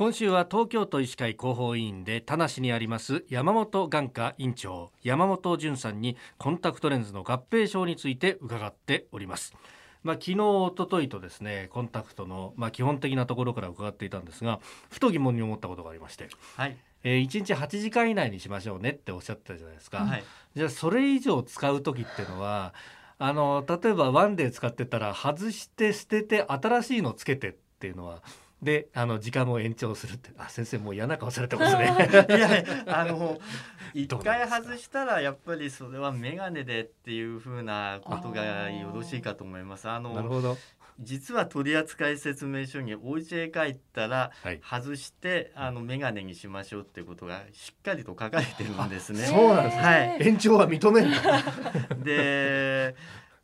今週は東京都医師会広報委員で田無にあります山本眼科院長山本淳さんにコンタクトレンズの合併症について伺っております。まあ、昨日一昨日とですねコンタクトの、まあ、基本的なところから伺っていたんですがふと疑問に思ったことがありまして、はい。えー、1日8時間以内にしましょうねっておっしゃってたじゃないですか、はい、じゃあそれ以上使う時っていうのはあの例えばワンデー使ってたら外して捨てて新しいのつけてっていうのはであの時間も延長するってあ先生もう嫌な顔されてますね。いやあの一回外したらやっぱりそれは眼鏡でっていうふうなことがよろしいかと思います。あのなるほど。実は取扱説明書にお家へ帰ったら外して、はい、あの眼鏡にしましょうっていうことがしっかりと書かれてるんですね。そうなんです、はい、延長は認めるで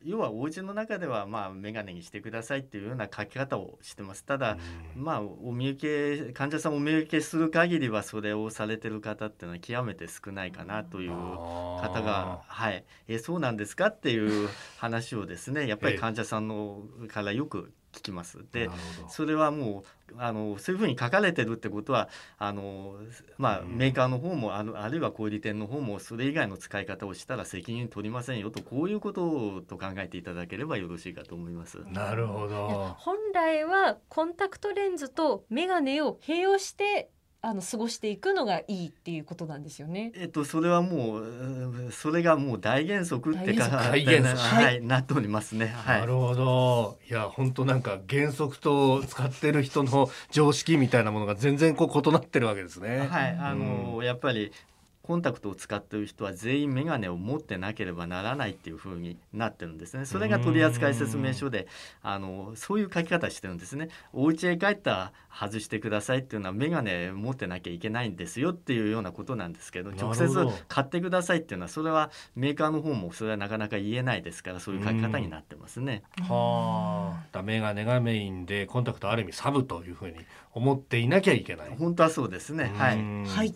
要はお家の中ではまあ眼鏡にしてくださいっていうような書き方をしてます。ただ、まあお見受け患者さんをお見受けする限りはそれをされてる方っていうのは極めて少ないかなという方がはい。えそうなんですかっていう話をですねやっぱり患者さんのからよく聞きます。でそれはもうあのそういうふうに書かれてるってことはあの、まあ、メーカーの方もあのあるいは小売店の方もそれ以外の使い方をしたら責任取りませんよとこういうことと考えていただければよろしいかと思います。なるほど本来はコンタクトレンズと眼鏡を併用してあの過ごしていくのがいいっていうことなんですよね。えっとそれはもうそれがもう大原則ってか大原則 はい、なっておりますね。はい、なるほど。いや本当なんか原則と使ってる人の常識みたいなものが全然こう異なってるわけですね。はい、あの、うん、やっぱりコンタクトを使っている人は全員眼鏡を持ってなければならないっていうふうになってるんですねそれが取扱説明書であのそういう書き方してるんですねお家へ帰ったら外してくださいっていうのは眼鏡持ってなきゃいけないんですよっていうようなことなんですけど直接買ってくださいっていうのはそれはメーカーの方もそれはなかなか言えないですからそういう書き方になってますね。はあ、眼鏡がメインでコンタクトある意味サブというふうに思っていなきゃいけない。本当はそうですね。はい。はい。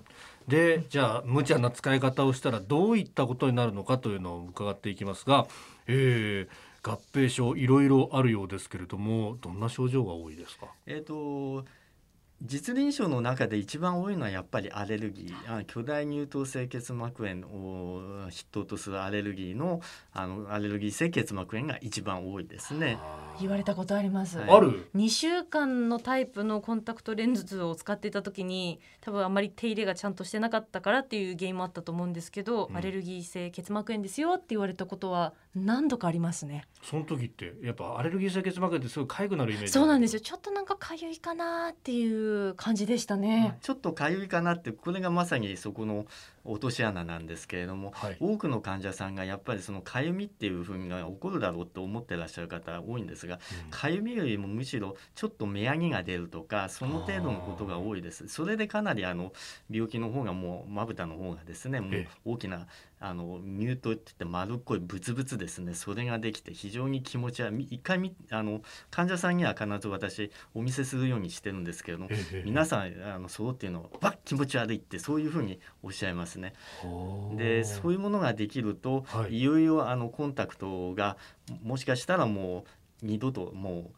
でじゃあ無茶な使い方をしたらどういったことになるのかというのを伺っていきますが、えー、合併症いろいろあるようですけれどもどんな症状が多いですか？えっ、と実臨床の中で一番多いのはやっぱりアレルギー巨大乳頭性結膜炎を筆頭とするアレルギーのあのアレルギー性結膜炎が一番多いですね。言われたことあります。はい、ある？2週間のタイプのコンタクトレンズを使っていた時に多分あまり手入れがちゃんとしてなかったからっていう原因もあったと思うんですけど、うん、アレルギー性結膜炎ですよって言われたことは何度かありますね。その時ってやっぱアレルギー性結膜炎ってすごい痒くなるイメージ。そうなんですよ。ちょっとなんか痒いかなっていう感じでしたね。ちょっとかゆいかなってこれがまさにそこの落とし穴なんですけれども、はい、多くの患者さんがやっぱりそのかゆみっていうふうに起こるだろうと思ってらっしゃる方多いんですが、かゆみよりもむしろちょっと目やにが出るとかその程度のことが多いです。それでかなりあの病気の方がもうまぶたの方がですねもう大きなあのミュートって言って丸っこいブツブツですね。それができて非常に気持ちは一回あの患者さんには必ず私お見せするようにしてるんですけれども、皆さんあのそうっていうのをわっ気持ち悪いってそういうふうにおっしゃいますね。でそういうものができると、はい、いよいよあのコンタクトがもしかしたらもう二度とも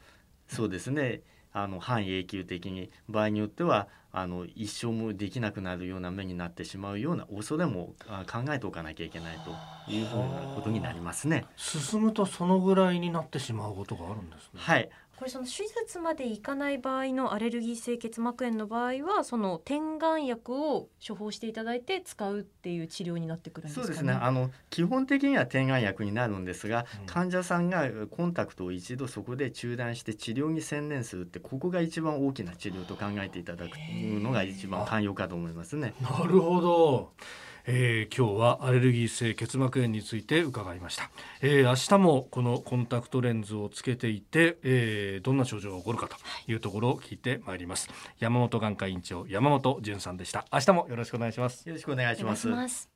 うそうですねあの半永久的に場合によってはあの一生もできなくなるような目になってしまうような恐れも考えておかなきゃいけないというふうなことになりますね。進むとそのぐらいになってしまうことがあるんですね。はいこれその手術までいかない場合のアレルギー性結膜炎の場合はその点眼薬を処方していただいて使うっていう治療になってくるんですか、ね、そうですね。あの基本的には点眼薬になるんですが、うん、患者さんがコンタクトを一度そこで中断して治療に専念するってここが一番大きな治療と考えていただくのが一番寛容かと思いますね。なるほどえー、今日はアレルギー性結膜炎について伺いました、えー、明日もこのコンタクトレンズをつけていて、えー、どんな症状が起こるかとい。うところを聞いてまいります、山本眼科院長山本淳さんでした。明日もよろしくお願いします。よろしくお願いします